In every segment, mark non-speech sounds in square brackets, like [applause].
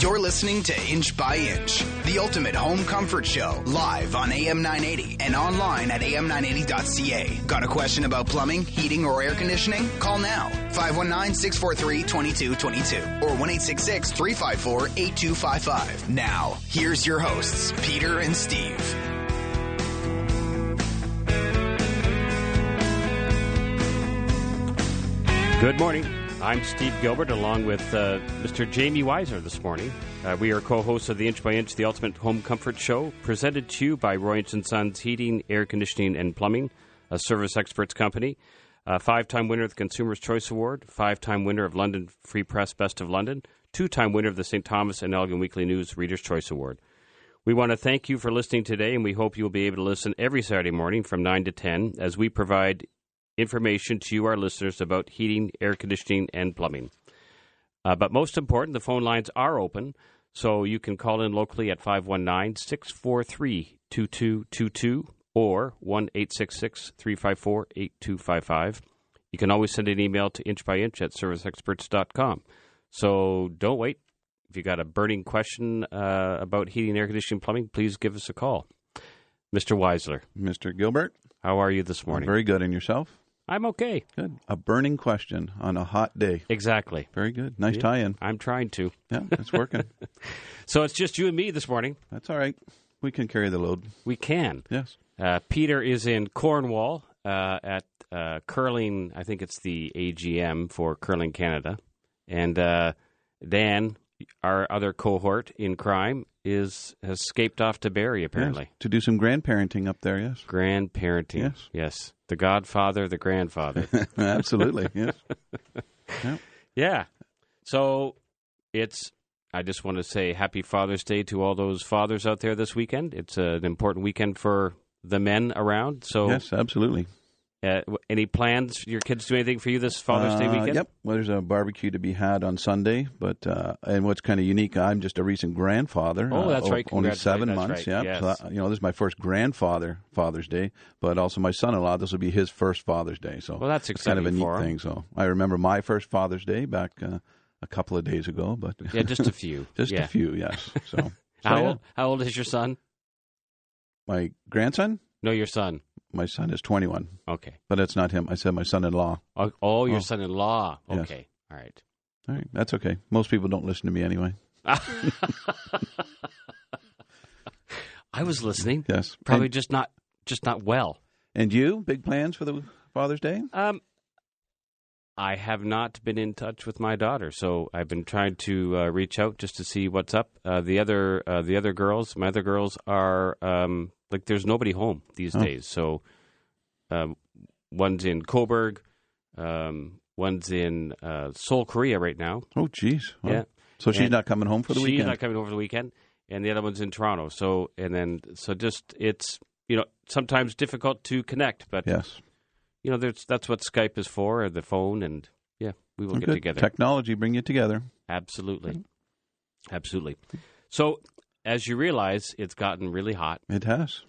You're listening to Inch by Inch, the ultimate home comfort show, live on AM 980 and online at am980.ca. Got a question about plumbing, heating, or air conditioning? Call now 519 643 2222 or 1 354 8255. Now, here's your hosts, Peter and Steve. Good morning. I'm Steve Gilbert, along with uh, Mr. Jamie Weiser this morning. Uh, we are co-hosts of the Inch by Inch, the Ultimate Home Comfort Show, presented to you by Roy Sons Heating, Air Conditioning, and Plumbing, a service experts company. A five-time winner of the Consumers' Choice Award, five-time winner of London Free Press Best of London, two-time winner of the St. Thomas and Elgin Weekly News Reader's Choice Award. We want to thank you for listening today, and we hope you will be able to listen every Saturday morning from 9 to 10 as we provide information to you, our listeners, about heating, air conditioning, and plumbing. Uh, but most important, the phone lines are open, so you can call in locally at 519 643 2222 or 1 354 8255. You can always send an email to inchbyinch at serviceexperts.com. So don't wait. If you got a burning question uh, about heating, air conditioning, plumbing, please give us a call. Mr. Weisler. Mr. Gilbert. How are you this morning? Very good. And yourself? I'm okay. Good. A burning question on a hot day. Exactly. Very good. Nice yeah, tie in. I'm trying to. Yeah, it's working. [laughs] so it's just you and me this morning. That's all right. We can carry the load. We can. Yes. Uh, Peter is in Cornwall uh, at uh, Curling, I think it's the AGM for Curling Canada. And uh, Dan, our other cohort in crime, is has escaped off to Barrie apparently yes, to do some grandparenting up there. Yes, grandparenting. Yes, yes, the godfather, the grandfather. [laughs] Absolutely. [laughs] Yes. yeah. yeah. So it's. I just want to say Happy Father's Day to all those fathers out there this weekend. It's uh, an important weekend for the men around. So yes, absolutely. Uh, any plans? Your kids do anything for you this Father's Day uh, weekend? Yep. Well, there's a barbecue to be had on Sunday, but uh, and what's kind of unique, I'm just a recent grandfather. Oh, that's uh, right. Only seven that's months. Right. Yeah. Yes. So, you know, this is my first grandfather Father's Day, but also my son-in-law. This will be his first Father's Day. So well, that's exciting. Kind of a neat thing. So I remember my first Father's Day back uh, a couple of days ago, but [laughs] yeah, just a few. [laughs] just yeah. a few. Yes. So, [laughs] so how yeah. old? How old is your son? My grandson. No, your son. My son is 21. Okay. But it's not him. I said my son-in-law. Oh, oh your oh. son-in-law. Okay. Yes. All right. All right. That's okay. Most people don't listen to me anyway. [laughs] I was listening. Yes. Probably and, just not just not well. And you? Big plans for the Father's Day? Um I have not been in touch with my daughter, so I've been trying to uh, reach out just to see what's up. Uh, the other uh, the other girls, my other girls are um, like there's nobody home these oh. days. So um, one's in Cobourg, um, one's in uh, Seoul, Korea right now. Oh, geez. Oh. Yeah. So she's and not coming home for the she's weekend. She's not coming over the weekend, and the other one's in Toronto. So and then so just it's you know sometimes difficult to connect, but yes, you know that's what Skype is for, or the phone, and yeah, we will oh, get good. together. Technology bring you together. Absolutely, mm-hmm. absolutely. So as you realize, it's gotten really hot. It has.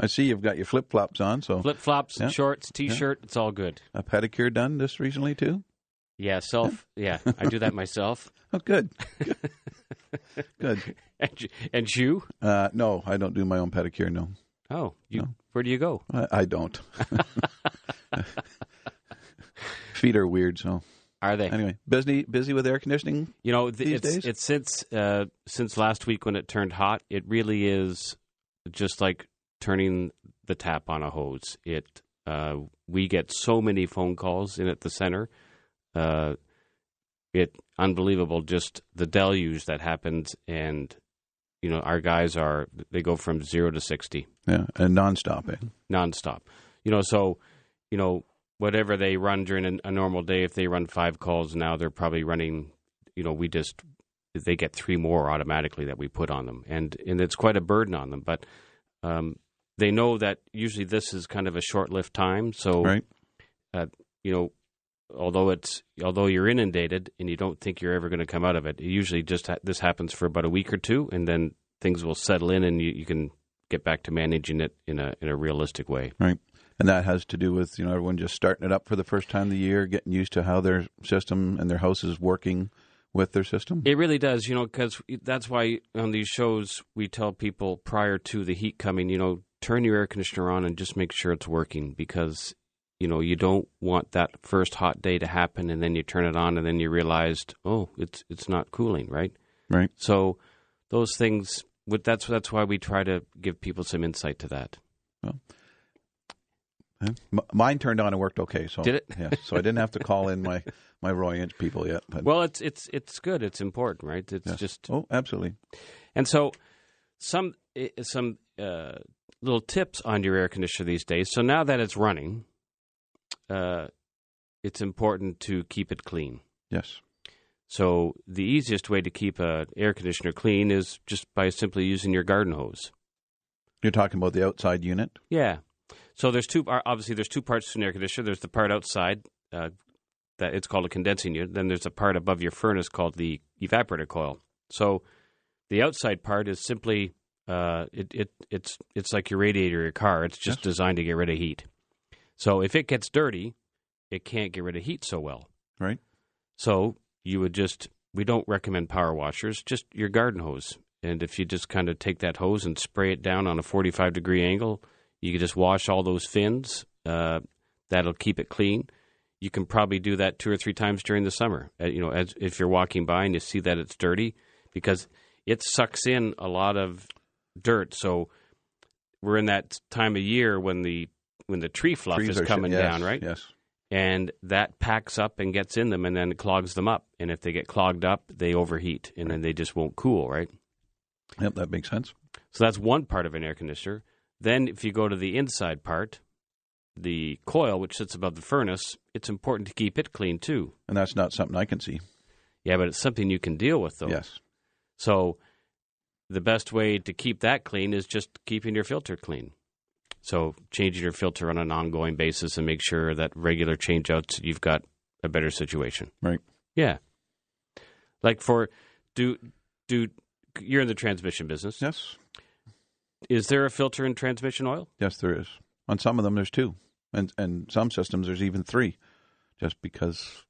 I see you've got your flip flops on. So flip flops, yeah. shorts, t-shirt, yeah. it's all good. A pedicure done just recently too. Yeah, self. Yeah, I do that myself. [laughs] oh, good. good. [laughs] And, and you? Uh, no, I don't do my own pedicure. No. Oh, you? No. Where do you go? I, I don't. [laughs] [laughs] Feet are weird, so. Are they anyway? Busy, busy with air conditioning. You know, these it's days? it's since uh, since last week when it turned hot. It really is just like turning the tap on a hose. It uh, we get so many phone calls in at the center. Uh, it unbelievable just the deluge that happens, and you know our guys are they go from zero to sixty. Yeah, and nonstop. Eh? Nonstop. You know, so you know whatever they run during a, a normal day. If they run five calls now, they're probably running. You know, we just they get three more automatically that we put on them, and and it's quite a burden on them. But um, they know that usually this is kind of a short-lived time. So, right. uh, you know, although it's although you're inundated and you don't think you're ever going to come out of it, it usually just ha- this happens for about a week or two, and then things will settle in, and you, you can get back to managing it in a in a realistic way. Right. And that has to do with you know everyone just starting it up for the first time of the year, getting used to how their system and their house is working with their system. It really does, you know, because that's why on these shows we tell people prior to the heat coming, you know, turn your air conditioner on and just make sure it's working because you know you don't want that first hot day to happen and then you turn it on and then you realized oh it's it's not cooling right? Right. So those things that's that's why we try to give people some insight to that. Well, mine turned on and worked okay. So did it? [laughs] yes. So I didn't have to call in my my Roy Inch people yet. But. Well, it's it's it's good. It's important, right? It's yes. just oh, absolutely. And so some some uh, little tips on your air conditioner these days. So now that it's running, uh, it's important to keep it clean. Yes. So the easiest way to keep an air conditioner clean is just by simply using your garden hose. You're talking about the outside unit. Yeah. So there's two. Obviously, there's two parts to an air conditioner. There's the part outside uh, that it's called a condensing unit. Then there's a part above your furnace called the evaporator coil. So the outside part is simply uh, it, it it's it's like your radiator your car. It's just yes. designed to get rid of heat. So if it gets dirty, it can't get rid of heat so well. Right. So you would just we don't recommend power washers, just your garden hose. And if you just kind of take that hose and spray it down on a 45 degree angle, you can just wash all those fins. Uh, that'll keep it clean. You can probably do that two or three times during the summer. Uh, you know, as if you're walking by and you see that it's dirty, because it sucks in a lot of dirt. So we're in that time of year when the when the tree fluff Trees is coming sh- yes, down, right? Yes. And that packs up and gets in them, and then clogs them up. And if they get clogged up, they overheat, and then they just won't cool, right? Yep, that makes sense. So that's one part of an air conditioner. Then, if you go to the inside part, the coil, which sits above the furnace, it's important to keep it clean too. And that's not something I can see. Yeah, but it's something you can deal with, though. Yes. So, the best way to keep that clean is just keeping your filter clean. So, changing your filter on an ongoing basis and make sure that regular changeouts, you've got a better situation. Right. Yeah. Like for do do you're in the transmission business? Yes. Is there a filter in transmission oil? Yes, there is. On some of them, there's two, and and some systems there's even three, just because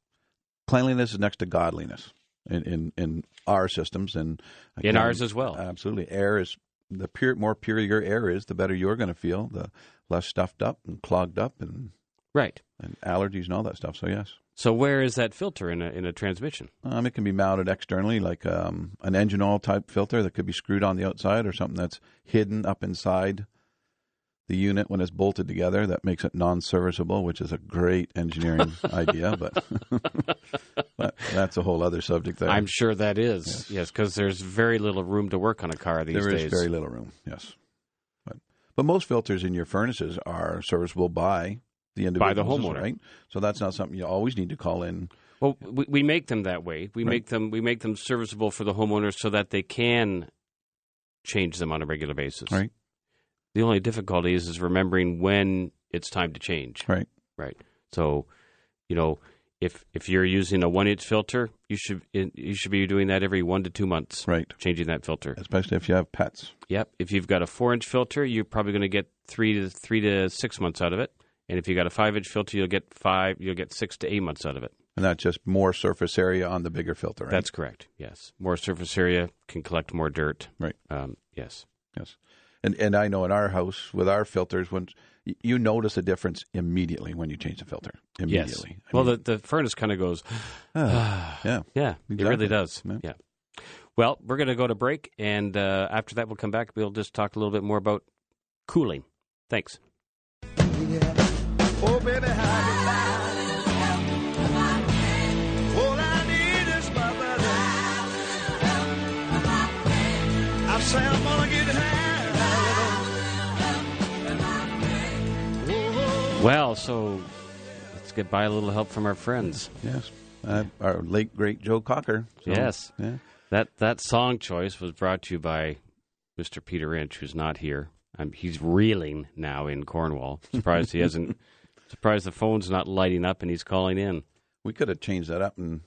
cleanliness is next to godliness in in, in our systems and again, in ours as well. Absolutely, air is the pure more pure your air is, the better you're going to feel. The less stuffed up and clogged up and right and allergies and all that stuff. So yes. So where is that filter in a in a transmission? Um, it can be mounted externally, like um, an engine oil type filter that could be screwed on the outside, or something that's hidden up inside the unit when it's bolted together. That makes it non-serviceable, which is a great engineering [laughs] idea, but, [laughs] but that's a whole other subject. There, I'm sure that is yes, because yes, there's very little room to work on a car these there days. There is very little room. Yes, but but most filters in your furnaces are serviceable by the by the homeowner, right? So that's not something you always need to call in. Well, we, we make them that way. We right. make them we make them serviceable for the homeowners so that they can change them on a regular basis. Right. The only difficulty is is remembering when it's time to change. Right. Right. So, you know, if if you're using a one inch filter, you should you should be doing that every one to two months. Right. Changing that filter, especially if you have pets. Yep. If you've got a four inch filter, you're probably going to get three to three to six months out of it. And if you got a five inch filter, you'll get five, you'll get six to eight months out of it. And that's just more surface area on the bigger filter, right? That's correct. Yes, more surface area can collect more dirt. Right. Um, yes. Yes. And and I know in our house with our filters, when you notice a difference immediately when you change the filter. Immediately. Yes. well, mean, the the furnace kind of goes. Uh, [sighs] [sighs] yeah. Yeah. Exactly. It really does. Yeah. yeah. Well, we're going to go to break, and uh, after that, we'll come back. We'll just talk a little bit more about cooling. Thanks. Yeah. Oh, baby, how All I need is my buddy. I say I'm gonna get high. Well, so let's get by a little help from our friends. Yes, uh, our late great Joe Cocker. So, yes, yeah. that that song choice was brought to you by Mr. Peter Inch, who's not here. Um, he's reeling now in Cornwall. Surprised he hasn't Surprised the phone's not lighting up and he's calling in. We could have changed that up and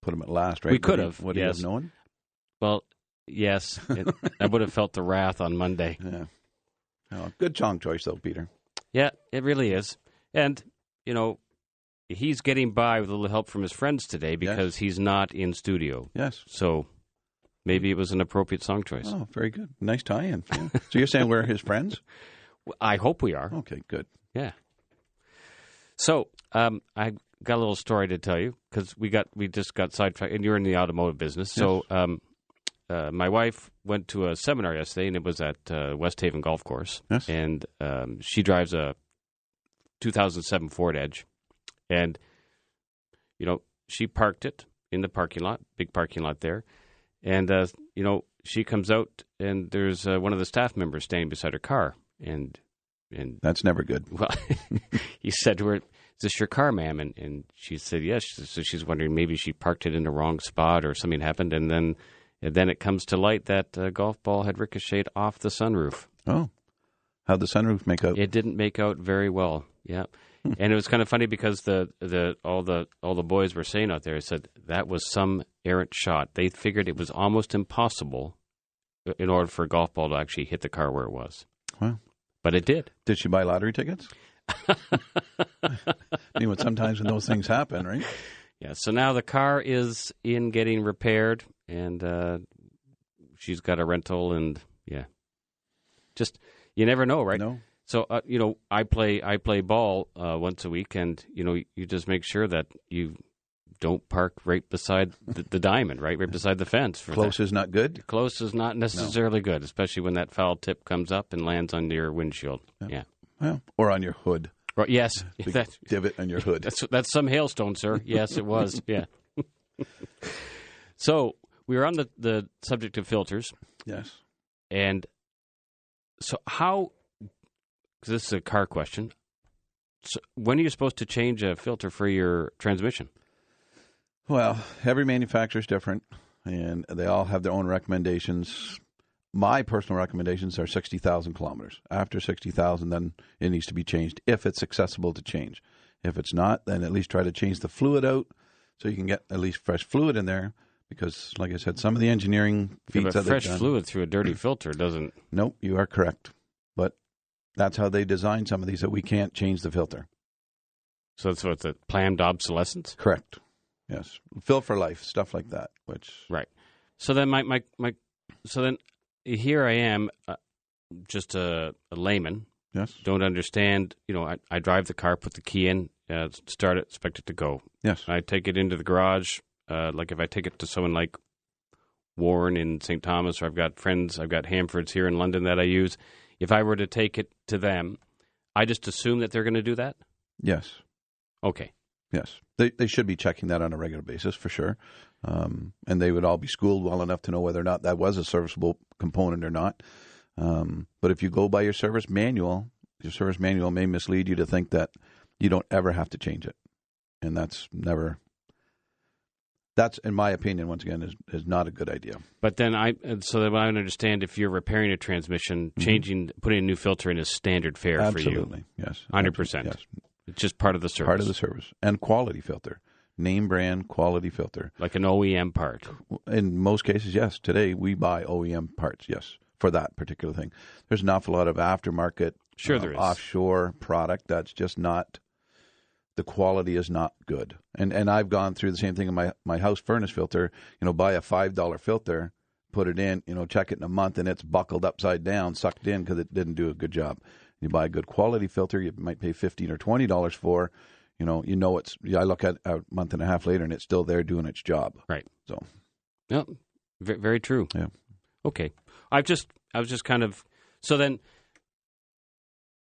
put him at last, right? We could have. Would yes. he have known? Well, yes. It, I would have felt the wrath on Monday. [laughs] Yeah. Oh, good song choice, though, Peter. Yeah, it really is. And, you know, he's getting by with a little help from his friends today because he's not in studio. Yes. So maybe it was an appropriate song choice. Oh, very good. Nice tie-in. Yeah. [laughs] so you're saying we're his friends? [laughs] I hope we are. Okay, good. Yeah. So um, I got a little story to tell you because we got we just got sidetracked, and you're in the automotive business. So um, uh, my wife went to a seminar yesterday, and it was at uh, West Haven Golf Course. Yes. And um, she drives a 2007 Ford Edge, and you know she parked it in the parking lot, big parking lot there, and uh, you know she comes out, and there's uh, one of the staff members standing beside her car, and and That's never good. [laughs] well, he said to her, "Is this your car, ma'am?" And and she said, "Yes." So she's wondering maybe she parked it in the wrong spot or something happened, and then and then it comes to light that uh, golf ball had ricocheted off the sunroof. Oh, how'd the sunroof make out? It didn't make out very well. Yeah. And it was kind of funny because the, the all the all the boys were saying out there said that was some errant shot. They figured it was almost impossible in order for a golf ball to actually hit the car where it was. Wow. But it did. Did she buy lottery tickets? [laughs] you know, sometimes when those things happen, right? Yeah, so now the car is in getting repaired, and uh, she's got a rental, and yeah, just you never know, right? No. So uh, you know, I play I play ball uh, once a week, and you know, you just make sure that you don't park right beside the, the diamond, right, right beside the fence. For Close is not good. close is not necessarily good, especially when that foul tip comes up and lands on your windshield. Yeah. Well, or on your hood. Right, yes, [laughs] [laughs] that, divot on your [laughs] hood. That's that's some hailstone, sir. Yes, it was. Yeah. so we were on the the subject of filters, Yes. and so how? Because this is a car question. So when are you supposed to change a filter for your transmission? Well, every manufacturer is different, and they all have their own recommendations. My personal recommendations are 60,000 kilometers. After 60,000, then it needs to be changed if it's accessible to change. If it's not, then at least try to change the fluid out so you can get at least fresh fluid in there. Because, like I said, some of the engineering Yeah, feats but that fresh done. fluid through a dirty filter doesn't. Nope, you are correct. But that's how they design some of these that we can't change the filter. So that's what's a planned obsolescence. Correct. Yes. Fill for life, stuff like that, which Right. So then my my, my so then here I am, uh, just a, a layman. yes. don't understand. You know, I, I drive the car, put the key in, uh, start it, expect it to go. Yes. I take it into the garage. Uh, like if I take it to someone like Warren in St. Thomas, or I've got friends, I've got Hamfords here in London that I use. If I were to take it to them, I just assume that they're going to do that. Yes. Okay, Yes, they they should be checking that on a regular basis for sure, um, and they would all be schooled well enough to know whether or not that was a serviceable component or not. Um, but if you go by your service manual, your service manual may mislead you to think that you don't ever have to change it, and that's never. That's, in my opinion, once again, is is not a good idea. but then I so that I understand if you're repairing a transmission, changing, putting a new filter in is standard fare for you. Absolutely, yes, 100%. Yes, It's just part of the service, part of the service and quality filter, name brand quality filter. like an OEM part. in most cases, yes. Today we buy OEM parts, yes, for that particular thing. There's an awful lot of aftermarket, Sure uh, there is. offshore product that's just not. The quality is not good, and and I've gone through the same thing in my my house furnace filter. You know, buy a five dollar filter, put it in, you know, check it in a month, and it's buckled upside down, sucked in because it didn't do a good job. You buy a good quality filter, you might pay fifteen or twenty dollars for. You know, you know it's. I look at a month and a half later, and it's still there doing its job. Right. So Yeah, ve- very true. Yeah. Okay. I've just I was just kind of so then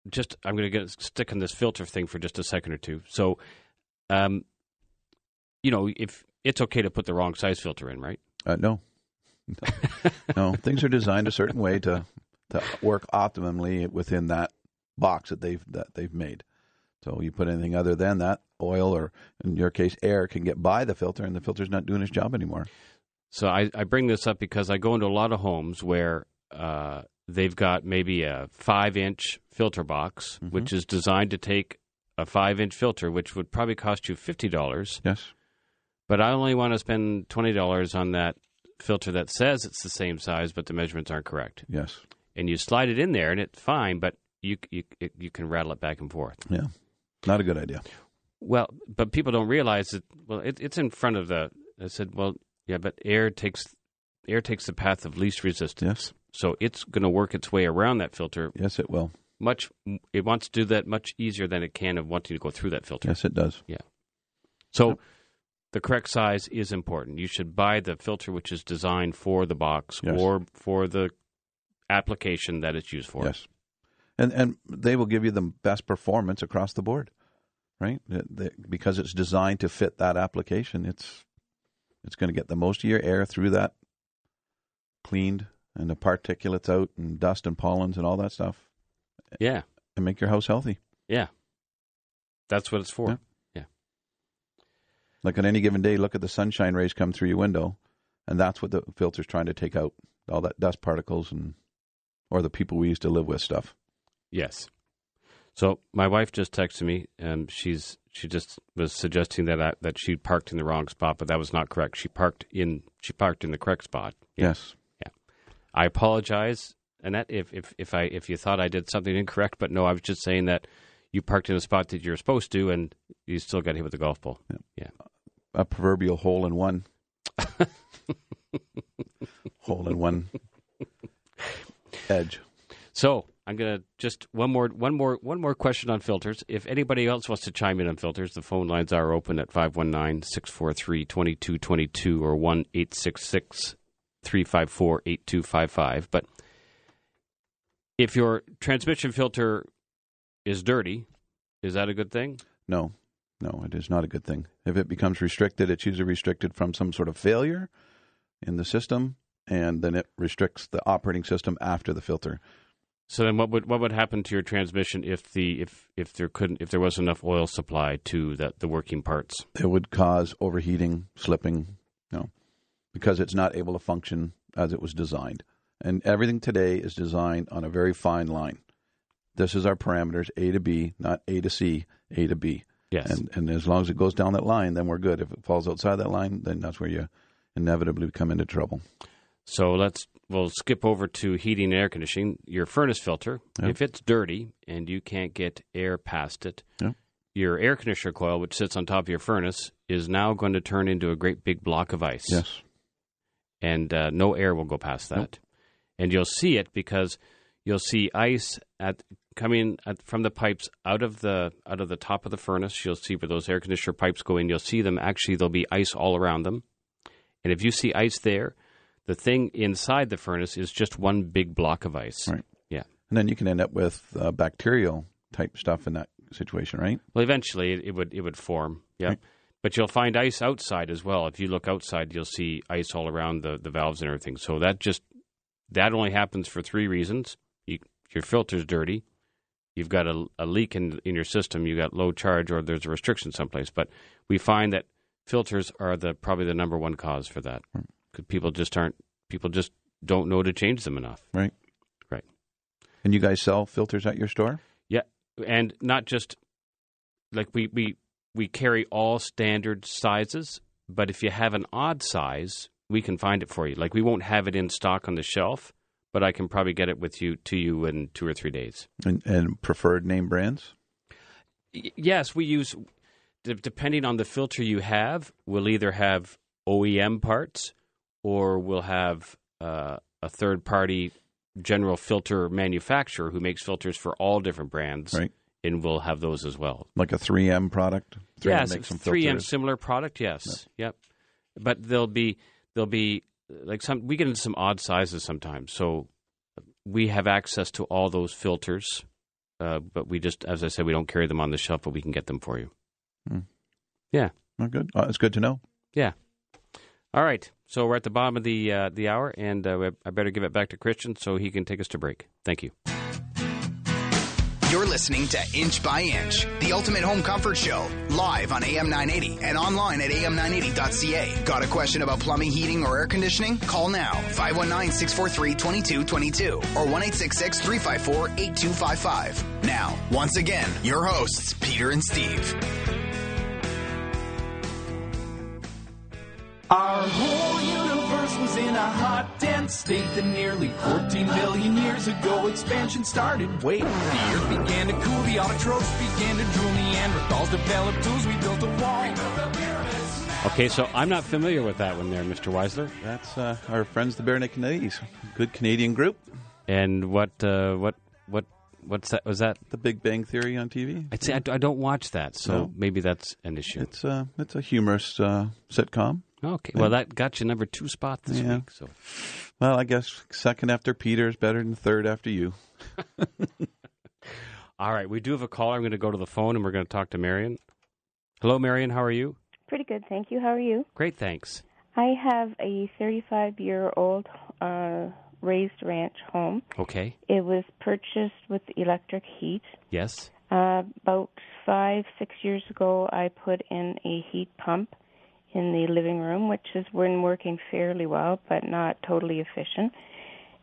just I'm going to get stick on this filter thing for just a second or two. So um you know, if it's okay to put the wrong size filter in, right? Uh, no, [laughs] no. Things are designed a certain way to to work optimally within that box that they've that they've made. So you put anything other than that, oil or in your case air, can get by the filter, and the filter's not doing its job anymore. So I, I bring this up because I go into a lot of homes where uh, they've got maybe a five inch filter box, which is designed to take a five inch filter, which would probably cost you fifty dollars. Yes, But I only want to spend twenty dollars on that filter that says it's the same size, but the measurements aren't correct. yes, And you slide it in there, and it's fine, but you you you can rattle it back and forth. yeah. Not a good idea. Well, but people don't realize that. Well, it, it's in front of the. I said, well, yeah, but air takes air takes the path of least resistance. Yes. So it's going to work its way around that filter Yes, it will. much. It wants to do that much easier than it can of wanting to go through that filter. Yes, it does. Yeah. So the correct size is important. You should buy the filter which is designed for the box Yes. or for the application that it's used for. Yes, and and they will give you the best performance across the board, right? Because it's designed to fit that application. It's it's going to get the most of your air through that cleaned and the particulates out and dust and pollens and all that stuff, Yeah. and make your house healthy. Yeah. That's what it's for. Yeah. Like on any given day, look at the sunshine rays come through your window, and that's what the filter's trying to take out all that dust particles and or the people we used to live with stuff. Yes. So my wife just texted me. and she's she just was suggesting that I, that she parked in the wrong spot, but that was not correct. She parked in she parked in the correct spot. Yeah. Yes. Yeah. I apologize, Annette, if if if I if you thought I did something incorrect, but no, I was just saying that you parked in a spot that you're supposed to, and you still got hit with a golf ball. Yeah, a proverbial hole in one. [laughs] hole in one [laughs] edge. So I'm gonna just one more one more one more question on filters. If anybody else wants to chime in on filters, the phone lines are open at 519-643-2222 or one eight six six three five four eight two five five. But if your transmission filter is dirty, is that a good thing? No, no, it is not a good thing. If it becomes restricted, it's usually restricted from some sort of failure in the system, and then it restricts the operating system after the filter. So then, what would what would happen to your transmission if the if if there couldn't if there wasn't enough oil supply to that the working parts? It would cause overheating, slipping, you know, because it's not able to function as it was designed. And everything today is designed on a very fine line. This is our parameters A to B, not A to C, A to B. Yes. And and as long as it goes down that line, then we're good. If it falls outside that line, then that's where you inevitably come into trouble. So let's we'll skip over to heating and air conditioning. Your furnace filter, Yeah. if it's dirty and you can't get air past it, Yeah. your air conditioner coil, which sits on top of your furnace, is now going to turn into a great big block of ice. Yes. and uh, no air will go past that. Nope. And you'll see it because you'll see ice at coming at, from the pipes out of the out of the top of the furnace. You'll see where those air conditioner pipes go in. You'll see them actually. There'll be ice all around them, and if you see ice there, the thing inside the furnace is just one big block of ice. Right. Yeah. And then you can end up with uh, bacterial type stuff in that situation, right? Well, eventually it, it would it would form. Yeah. Right. But you'll find ice outside as well. If you look outside, you'll see ice all around the, the valves and everything. So that just that only happens for three reasons: you, your filter's dirty, you've got a, a leak in in your system, you've got low charge, or there's a restriction someplace. But we find that filters are the probably the number one cause for that because people just aren't people just don't know to change them enough. Right. Right. And you guys sell filters at your store? Yeah, and not just like we we we carry all standard sizes, but if you have an odd size, we can find it for you. Like we won't have it in stock on the shelf, but I can probably get it with you to you in two or three days. And, and preferred name brands? Y- yes, we use depending on the filter you have, we'll either have OEM parts or we'll have uh, a third party general filter manufacturer who makes filters for all different brands, Right. and we'll have those as well. Like a 3M product? 3M yes, makes 3M similar product. Yes, yep. But there'll be there'll be like some we get into some odd sizes sometimes. So we have access to all those filters, uh, but we just, as I said, we don't carry them on the shelf, but we can get them for you. Hmm. Yeah, Oh, good. Oh, it's good to know. yeah. All right. So we're at the bottom of the uh, the hour, and uh, I better give it back to Christian so he can take us to break. Thank you. You're listening to Inch by Inch, the ultimate home comfort show, live on AM 980 and online at am980.ca. Got a question about plumbing, heating, or air conditioning? Call now 519 643 2222 or 1 354 8255. Now, once again, your hosts, Peter and Steve. Our whole universe rooms in a hot, dense state that nearly 14 billion years ago expansion started. Wait, the earth began to cool, the autotrophs began to drool, Neanderthals developed tools, we built a wall. Okay, so I'm not familiar with that one there, Mr. Weisler. That's uh, our friends, the Barenaked Canadians. Good Canadian group. And what, uh, what, what, what's that? Was that? The Big Bang Theory on TV. I'd say I, I don't watch that, so No. maybe that's an issue. It's uh, it's a humorous uh, sitcom. Okay, well that got you number two spot this Yeah. week. So Well, I guess second after Peter is better than third after you. [laughs] All right, we do have a caller. I'm going to go to the phone and we're going to talk to Marion. Hello, Marion. How are you? Pretty good, thank you. How are you? Great, thanks. I have a 35 year old uh, raised ranch home. Okay. It was purchased with electric heat. Yes. Uh, about five, six years ago, I put in a heat pump in the living room, which has been working fairly well, but not totally efficient.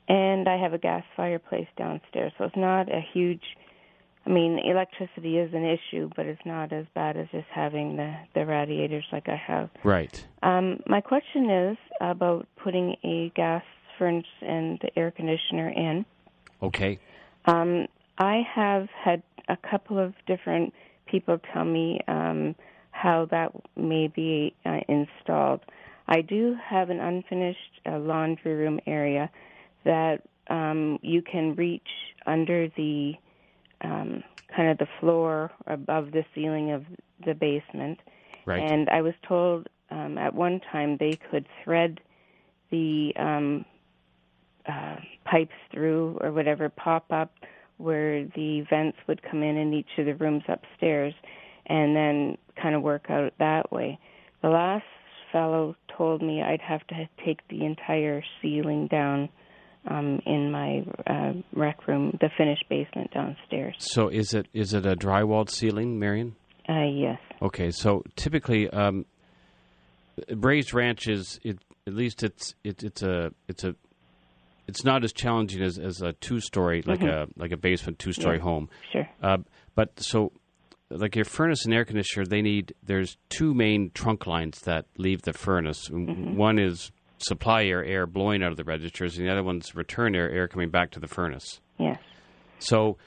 And I have a gas fireplace downstairs, so it's not a huge. I mean, electricity is an issue, but it's not as bad as just having the the radiators like I have. Right. Um, my question is about putting a gas furnace and the air conditioner in. Okay. Um, I have had a couple of different people tell me um, how that may be uh, installed. I do have an unfinished uh, laundry room area that um, you can reach under the um, kind of the floor above the ceiling of the basement. Right. And I was told um, at one time they could thread the um, uh, pipes through or whatever pop up where the vents would come in in each of the rooms upstairs and then kind of work out that way. The last fellow told me I'd have to take the entire ceiling down um, in my uh, rec room, the finished basement downstairs. So is it is it a drywalled ceiling, Marion? Uh, yes. Okay. So typically, um, raised ranch is it, at least it's it, it's a it's a it's not as challenging as, as a two story like a like a basement two story Yeah. home. Sure. Uh, but so, like your furnace and air conditioner, they need there's two main trunk lines that leave the furnace. One is supply air, air blowing out of the registers, and the other one's return air, air coming back to the furnace. Yes. So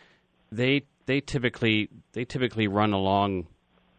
they they typically they typically run along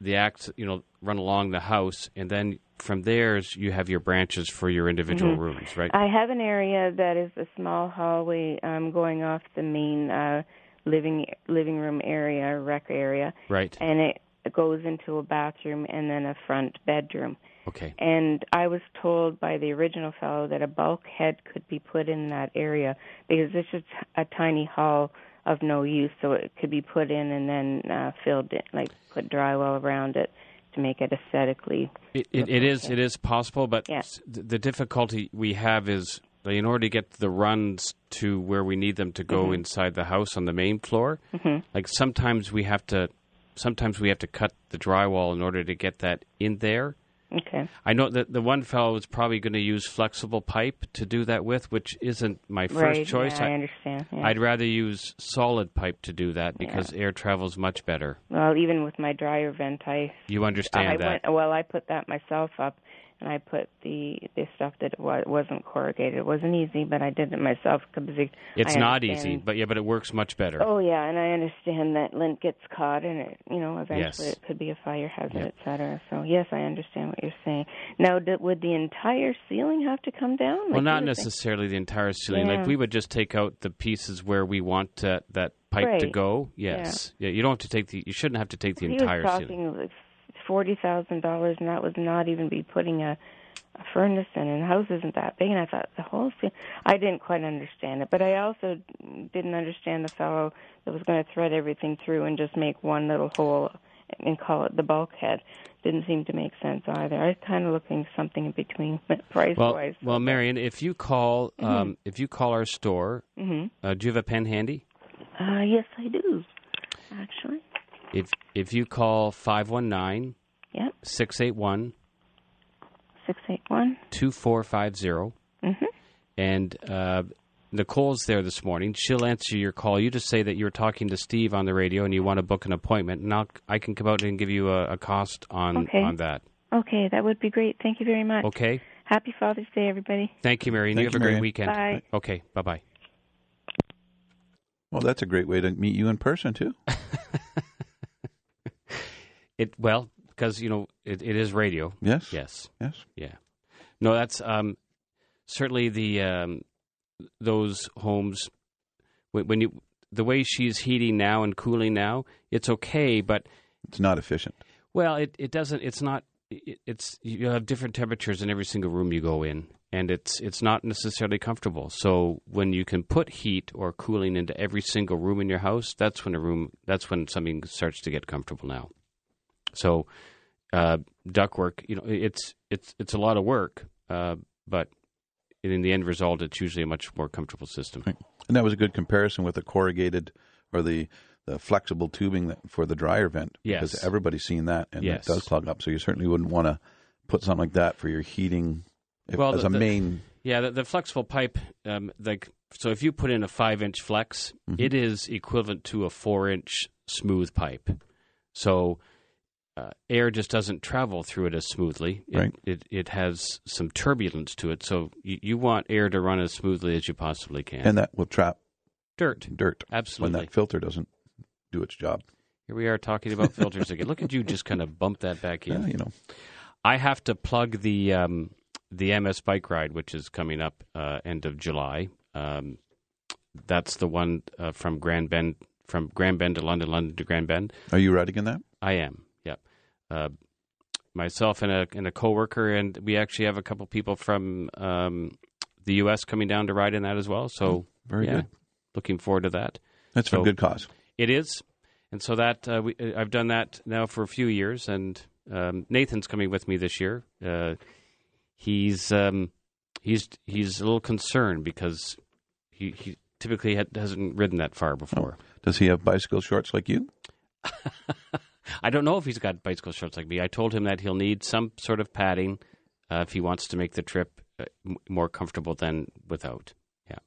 the act, you know, run along the house, and then from there you have your branches for your individual rooms, right? I have an area that is a small hallway um, going off the main uh, living living room area, rec area, right. and it goes into a bathroom and then a front bedroom. Okay. And I was told by the original fellow that a bulkhead could be put in that area because it's just a tiny hall of no use, so it could be put in and then uh, filled in, like put drywall around it to make it aesthetically. It, it, it is it is possible, but Yeah. the difficulty we have is in order to get the runs to where we need them to go Mm-hmm. inside the house on the main floor, like sometimes we have to sometimes we have to cut the drywall in order to get that in there. Okay. I know that the one fellow is probably going to use flexible pipe to do that with, which isn't my first right. choice. Yeah, I I, understand. Yeah. I'd rather use solid pipe to do that because air travels much better. Well, even with my dryer vent, I You understand I that? went well. I put that myself up, and I put the the stuff that wa- wasn't corrugated. It wasn't easy, but I did it myself because it- it's not easy, but yeah, but it works much better. Oh yeah, and I understand that lint gets caught, and it you know eventually Yes. it could be a fire hazard, Yep. et cetera. So yes, I understand what you're saying. Now, d- would the entire ceiling have to come down? well, not you were saying? necessarily the entire ceiling. Yeah. Like we would just take out the pieces where we want uh, that pipe to go. Yes. Yeah. You don't have to take the. You shouldn't have to take the he entire was ceiling. talking like forty thousand dollars, and that was not even be putting a, a furnace in. And the house isn't that big, and I thought the whole thing. I didn't quite understand it, but I also didn't understand the fellow that was going to thread everything through and just make one little hole and call it the bulkhead. Didn't seem to make sense either. I was kind of looking something in between [laughs] price Well, wise. well, Marion, if you call, Mm-hmm. um, if you call our store, uh, do you have a pen handy? uh, yes, I do. Actually, If if you call 519 yep. 681 Six eight one. 2450 Mm-hmm. and uh, Nicole's there this morning. She'll answer your call. You just say that you're talking to Steve on the radio and you want to book an appointment, and I'll, I can come out and give you a, a cost on Okay. on that. Okay, that would be great. Thank you very much. Okay. Happy Father's Day, everybody. Thank you, Marion. Thank you have you, a great Marion. weekend. Bye. Okay, bye bye. Well, that's a great way to meet you in person too. [laughs] It well because you know it, it is radio. Yes. Yes. Yes. Yeah. No, that's um, certainly the um, those homes when, when you the way she's heating now and cooling now, it's okay, but It's not efficient. well, it, it doesn't. It's not. It, it's you have different temperatures in every single room you go in, and it's it's not necessarily comfortable. So when you can put heat or cooling into every single room in your house, that's when a room that's when something starts to get comfortable now. So uh, ductwork, you know, it's it's it's a lot of work, uh, but in the end result, it's usually a much more comfortable system. Right. And that was a good comparison with the corrugated or the, the flexible tubing that, for the dryer vent. Because everybody's seen that and Yes. it does clog up. So you certainly wouldn't want to put something like that for your heating if, Well, as the- a the- main. Yeah, the, the flexible pipe, um, like so, if you put in a five-inch flex, Mm-hmm. it is equivalent to a four-inch smooth pipe. So uh, air just doesn't travel through it as smoothly. It, Right. It it has some turbulence to it. So you, you want air to run as smoothly as you possibly can. And that will trap dirt, dirt absolutely. when that filter doesn't do its job. Here we are talking about filters again. Look at you, just kind of bump that back in. [laughs] Yeah, you know. I have to plug the um, the MS bike ride, which is coming up uh, end of July. Um, that's the one uh, from Grand Bend, from Grand Bend to London, London to Grand Bend. Are you riding in that? I am. Uh, myself and a and a coworker, and we actually have a couple people from um, the U.S. coming down to ride in that as well. So Very yeah, good. looking forward to that. That's for So- a good cause. It is, and so that uh, we, I've done that now for a few years, and um, Nathan's coming with me this year. Uh, he's um, he's he's a little concerned because he, he typically had, hasn't ridden that far before. Does he have bicycle shorts like you? [laughs] I don't know if he's got bicycle shorts like me. I told him that he'll need some sort of padding uh, if he wants to make the trip uh, m- more comfortable than without. Yeah,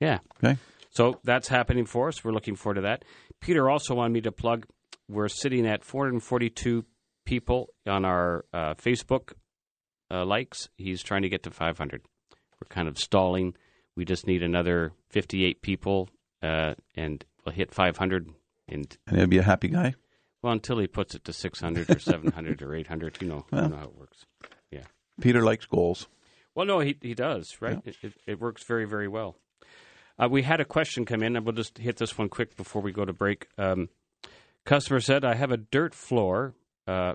yeah. Okay. So that's happening for us. We're looking forward to that. Peter also wanted me to plug. We're sitting at 442 people on our uh, Facebook uh, likes. He's trying to get to 500. We're kind of stalling. We just need another 58 people, uh, and we'll hit 500. And And he'll be a happy guy. Well, until he puts it to 600 or 700 or 800, you know, you know how it works. Yeah. Peter likes goals. Well, no, he he does, right? It, it, it works very, very well. Uh, we had a question come in, and we'll just hit this one quick before we go to break. Um, customer said, "I have a dirt floor uh,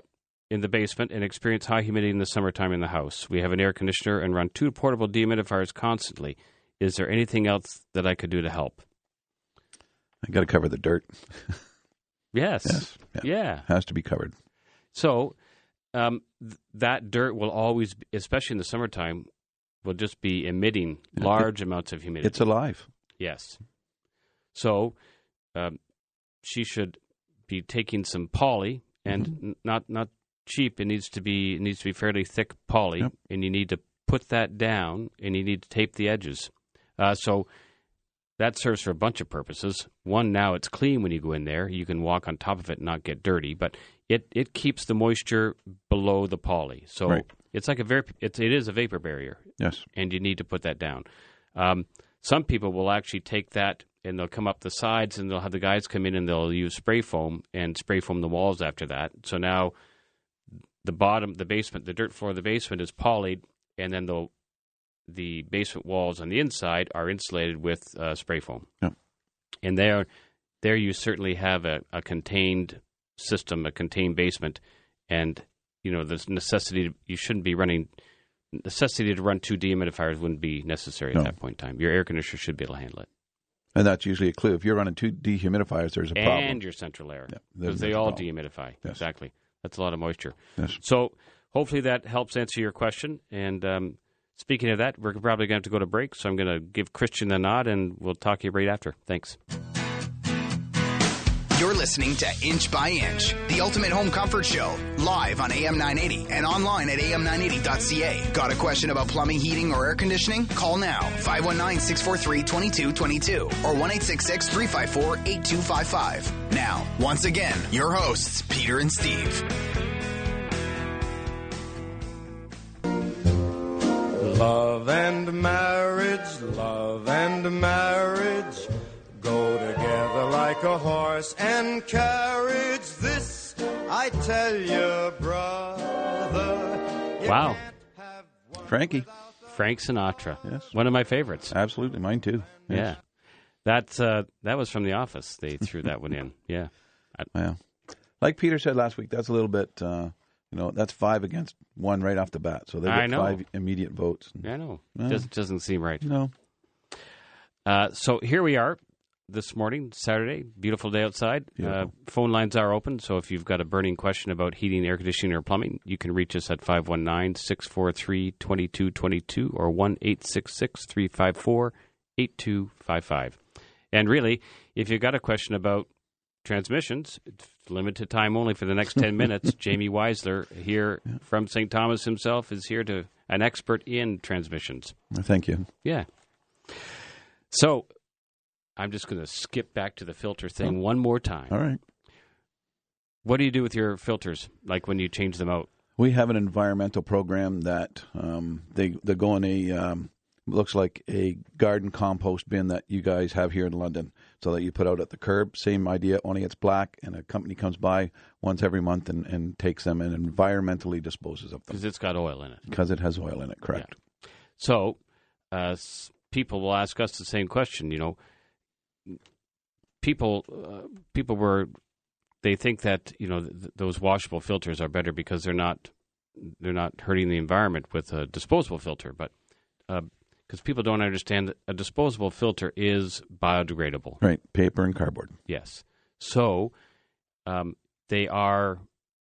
in the basement and experience high humidity in the summertime in the house. We have an air conditioner and run two portable dehumidifiers constantly. Is there anything else that I could do to help?" I got to cover the dirt. [laughs] Yes. Yes. Yeah. Yeah. Has to be covered. So um, th- that dirt will always, be, especially in the summertime, will just be emitting large amounts of humidity. It's alive. Yes. So um, she should be taking some poly, and Mm-hmm. n- not not cheap. It needs to be it needs to be fairly thick poly, Yep. and you need to put that down, and you need to tape the edges. Uh, so that serves for a bunch of purposes. One, now it's clean when you go in there. You can walk on top of it and not get dirty, but it, it keeps the moisture below the poly. So Right. it's like a very it's, it is a vapor barrier Yes. and you need to put that down. Um, some people will actually take that and they'll come up the sides and they'll have the guys come in and they'll use spray foam and spray foam the walls after that. So now the bottom, the basement, the dirt floor of the basement is polyed, and then the the basement walls on the inside are insulated with uh, spray foam. Yeah. And there, there you certainly have a, a contained system, a contained basement, and you know the necessity. To, you shouldn't be running necessity to run two dehumidifiers wouldn't be necessary at No. that point in time. Your air conditioner should be able to handle it, And that's usually a clue. If you're running two dehumidifiers, there's a problem. and your central air because there's- they all dehumidify. Yes. Exactly, that's a lot of moisture. Yes. So hopefully that helps answer your question. And um, speaking of that, we're probably going to have to go to break. So I'm going to give Christian the nod, and we'll talk to you right after. Thanks. You're listening to Inch by Inch, the ultimate home comfort show, live on AM 980 and online at am980.ca. Got a question about plumbing, heating, or air conditioning? Call now 519 643 2222 or 1 354 8255. Now, once again, your hosts, Peter and Steve. Love and marriage, love and marriage go together like a horse and carriage. This I tell you, brother. you Wow. can't have one Frankie. Frank Sinatra. Yes. One of my favorites. Absolutely, mine too. Yeah. Yes. That's uh, that was from The Office. They threw that one in. [laughs] Yeah. Yeah. Like Peter said last week, that's a little bit, uh, you know, that's five against one right off the bat. So they I get know. five immediate votes. I know. Yeah. Doesn't doesn't seem right. No. Uh, so here we are this morning, Saturday. Beautiful day outside. Uh, phone lines are open, so if you've got a burning question about heating, air conditioning, or plumbing, you can reach us at 519 643 2222 or 1 866 354 8255. And really, if you've got a question about transmissions, limited time only for the next 10 minutes. [laughs] Jamie Weisler here from St. Thomas himself is here to an expert in transmissions. Thank you. Yeah. So I'm just going to skip back to the filter thing one more time. All right. What do you do with your filters, like when you change them out? We have an environmental program that um, they they go in a um, looks like a garden compost bin that you guys have here in London, so that you put out at the curb. Same idea, only it's black, and a company comes by once every month and, and takes them and environmentally disposes of them Because it's got oil in it. because it has oil in it. Correct. So uh, people will ask us the same question. You know, people uh, people were they think that you know th- those washable filters are better because they're not they're not hurting the environment with a disposable filter, but because people don't understand that a disposable filter is biodegradable. Right. Paper and cardboard. Yes. So um, they are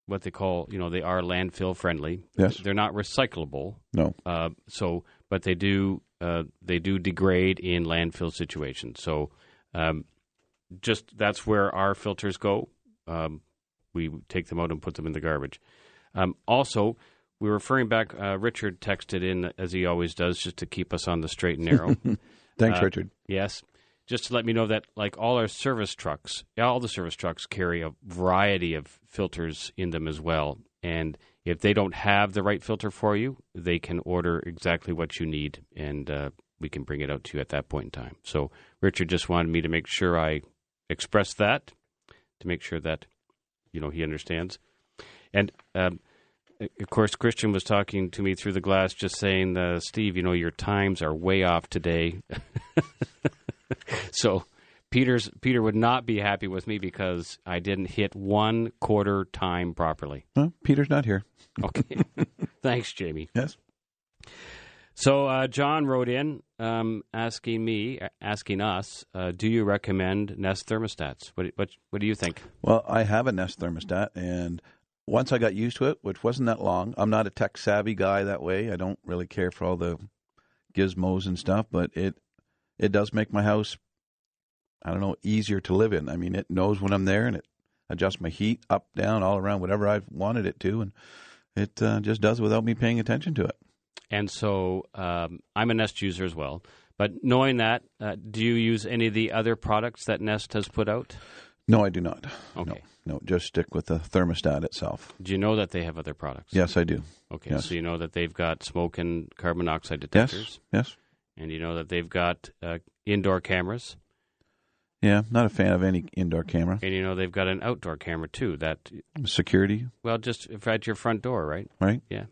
what they call, you know, they are landfill friendly. Yes. They're not recyclable. No. Uh, so, but they do uh, they do degrade in landfill situations. So, um, just that's where our filters go. Um, we take them out and put them in the garbage. Um, also, we're referring back. Uh, Richard texted in as he always does, just to keep us on the straight and narrow. [laughs] Thanks, Uh, Richard. Yes. Just to let me know that, like all our service trucks, all the service trucks carry a variety of filters in them as well. And if they don't have the right filter for you, they can order exactly what you need, and uh, we can bring it out to you at that point in time. So, Richard just wanted me to make sure I express that, to make sure that you know he understands. And um, of course, Christian was talking to me through the glass, just saying, uh, "Steve, you know your times are way off today." [laughs] so Peter's Peter would not be happy with me because I didn't hit one quarter time properly. Well, Peter's not here. [laughs] Okay, thanks, Jamie. Yes. So uh, John wrote in um, asking me, asking us, uh, do you recommend Nest thermostats? What, what what do you think? Well, I have a Nest thermostat, and once I got used to it, which wasn't that long, I'm not a tech savvy guy that way. I don't really care for all the gizmos and stuff, but it it does make my house, I don't know, easier to live in. I mean, it knows when I'm there, and it adjusts my heat up, down, all around, whatever I've wanted it to, and it uh, just does without me paying attention to it. And so um, I'm a Nest user as well. But knowing that, uh, do you use any of the other products that Nest has put out? No, I do not. Okay. No, no, just stick with the thermostat itself. Do you know that they have other products? Yes, I do. Okay, Yes. so you know that they've got smoke and carbon monoxide detectors, yes. Yes. and you know that they've got uh, indoor cameras, Yeah, not a fan of any indoor camera. and you know they've got an outdoor camera too. That Security, well, just at your front door, right? right? Yeah.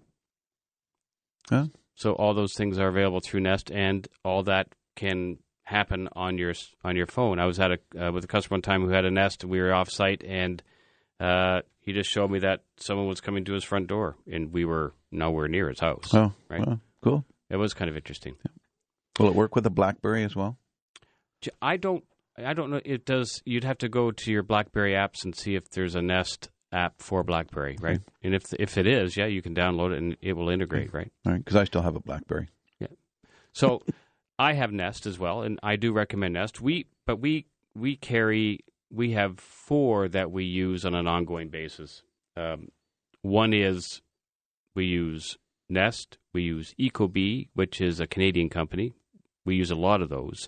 Yeah. So all those things are available through Nest, and all that can happen on your on your phone. I was at a uh, with a customer one time who had a Nest. We were off site, and uh, he just showed me that someone was coming to his front door, and we were nowhere near his house. Oh, Right. well, cool. It was kind of interesting. Will it work with a BlackBerry as well? I don't. I don't know. It does. You'd have to go to your BlackBerry apps and see if there's a Nest app for BlackBerry, right? And if if it is, yeah, you can download it and it will integrate, right? All right, because I still have a BlackBerry. Yeah. So I have Nest as well, and I do recommend Nest. We but we we carry we have four that we use on an ongoing basis. Um, one is we use Nest, we use Ecobee, which is a Canadian company. We use a lot of those.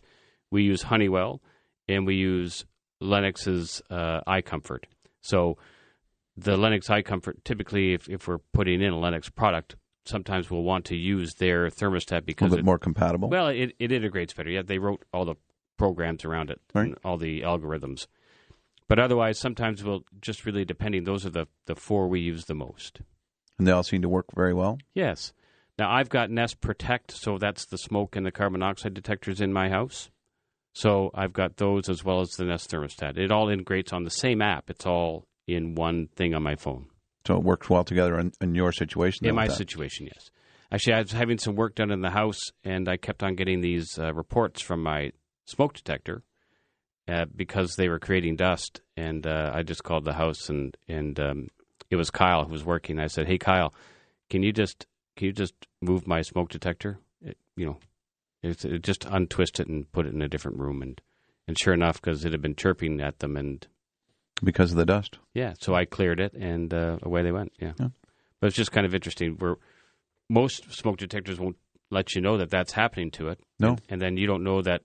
We use Honeywell, and we use Lennox's uh, iComfort. So the Lennox iComfort, typically, if, if we're putting in a Lennox product, sometimes will want to use their thermostat A because little bit it, more compatible. well, it, it integrates better. Yeah, they wrote all the programs around it, Right. and all the algorithms. But otherwise, sometimes we'll just really depending. Those are the the four we use the most. and they all seem to work very well. Yes. Now I've got Nest Protect, so that's the smoke and the carbon monoxide detectors in my house. So I've got those as well as the Nest thermostat. It all integrates on the same app. It's all in one thing on my phone. So it works well together in, in your situation. In my that. situation, yes. Actually, I was having some work done in the house, and I kept on getting these uh, reports from my smoke detector uh, because they were creating dust. And uh, I just called the house, and and um, it was Kyle who was working. I said, "Hey, Kyle, can you just can you just move my smoke detector? It, you know, it, it just untwist it and put it in a different room." And and sure enough, because it had been chirping at them, and because of the dust. yeah, so I cleared it, and uh, away they went. Yeah. Yeah. but it's just kind of interesting. Where most smoke detectors won't let you know that that's happening to it. No. and, and then you don't know that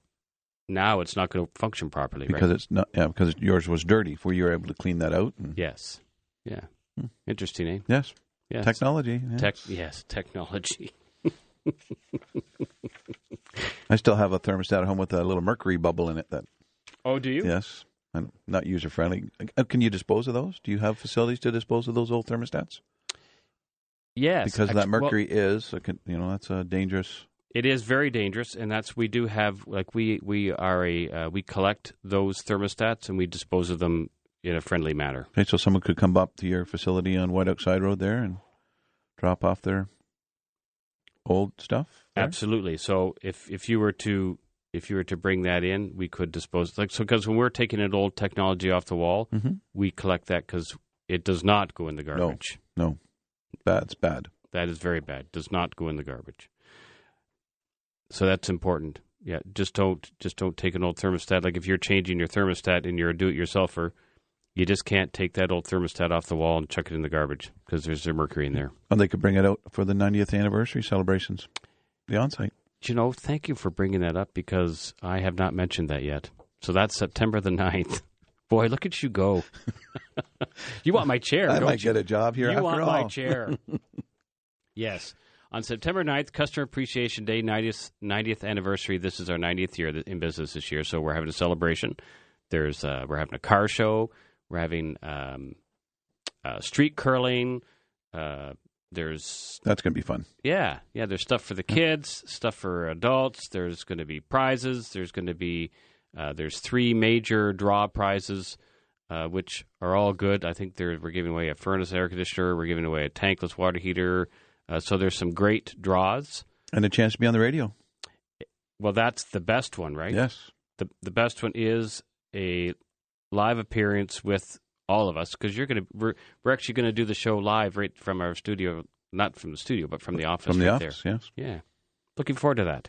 now it's not going to function properly. because right? it's not yeah because yours was dirty. Were you were able to clean that out? And, yes, yeah, Hmm. interesting, eh? Yes, Yes. technology. yeah. Tech, yes, technology. [laughs] I still have a thermostat at home with a little mercury bubble in it. That Oh, do you? yes, not user friendly. Uh, Can you dispose of those? Do you have facilities to dispose of those old thermostats? Yes, Because that actu- well, mercury is, you know, that's a dangerous. it is very dangerous, and that's we do have like we we are a uh, we collect those thermostats and we dispose of them in a friendly manner. Okay, so someone could come up to your facility on White Oak Side Road there and drop off their old stuff. there? Absolutely. So if if you were to if you were to bring that in, we could dispose like so because when we're taking an old technology off the wall, Mhm. we collect that because it does not go in the garbage. No, that's bad. That is very bad. Does not go in the garbage. So that's important. Yeah, just don't just don't take an old thermostat. Like if you're changing your thermostat and you're a do-it-yourselfer, you just can't take that old thermostat off the wall and chuck it in the garbage because there's mercury in there. And they could bring it out for the 90th anniversary celebrations. The on-site. You know, thank you for bringing that up because I have not mentioned that yet. So that's September the 9th. [laughs] Boy, look at you go. [laughs] you want my chair, [laughs] I don't might you? get a job here you want all. my chair. yes. On September 9th, Customer Appreciation Day, 90th, 90th anniversary. This is our 90th year in business this year, so we're having a celebration. There's uh, We're having a car show. We're having um, uh, street curling. Uh, there's That's going to be fun. yeah, yeah. There's stuff for the kids, stuff for adults. There's going to be prizes. There's going to be uh, there's three major draw prizes, uh, which are all good. I think there we're giving away a furnace air conditioner. We're giving away a tankless water heater. Uh, so there's some great draws. And a chance to be on the radio. Well, that's the best one, right? Yes. The the best one is a live appearance with all of us because you're going to we're we're actually going to do the show live right from our studio, not from the studio, but from the office. From the right there. office, yes. Yeah. Looking forward to that.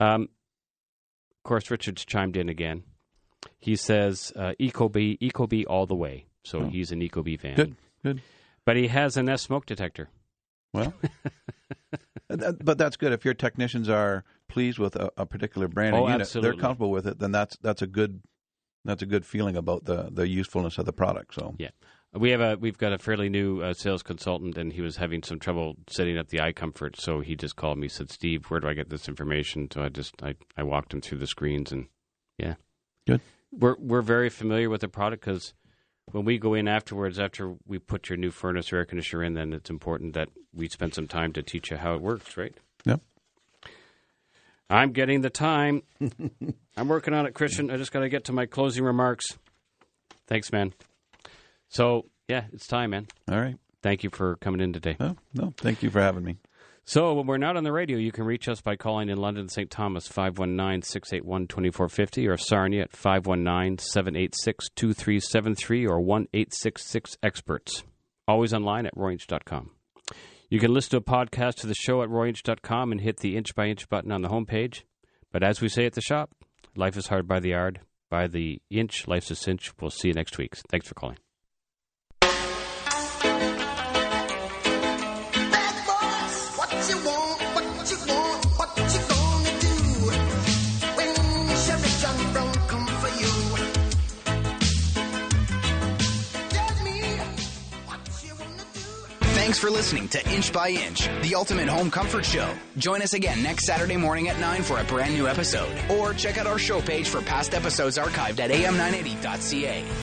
Um, of course, Richard's chimed in again. He says uh, Ecobee, Ecobee all the way. So Oh. he's an Ecobee fan. Good, good. But he has an Nest smoke detector. Well, [laughs] but that's good. If your technicians are pleased with a, a particular brand Oh, unit, absolutely. they're comfortable with it, then that's that's a good that's a good feeling about the the usefulness of the product. So Yeah. We have a we've got a fairly new uh, sales consultant, and he was having some trouble setting up the iComfort. So he just called me, said, "Steve, where do I get this information?" So I just I, I walked him through the screens, and yeah, Good. We're we're very familiar with the product because when we go in afterwards, after we put your new furnace or air conditioner in, then it's important that we spend some time to teach you how it works, right? Yep. I'm getting the time. [laughs] I'm working on it, Christian. I just got to get to my closing remarks. Thanks, man. So, yeah, it's time, man. all right. Thank you for coming in today. No, no. Thank you for having me. So, when we're not on the radio, you can reach us by calling in London, St. Thomas, 519 681 2450, or Sarnia at 519 786 2373 or 1 866 Experts. Always online at royinch.com. You can listen to a podcast to the show at royinch.com and hit the inch by inch button on the homepage. But as we say at the shop, life is hard by the yard. By the inch, life's a cinch. We'll see you next week. Thanks for calling. Thanks for listening to Inch by Inch, the ultimate home comfort show. Join us again next Saturday morning at 9 for a brand new episode. Or check out our show page for past episodes archived at am980.ca.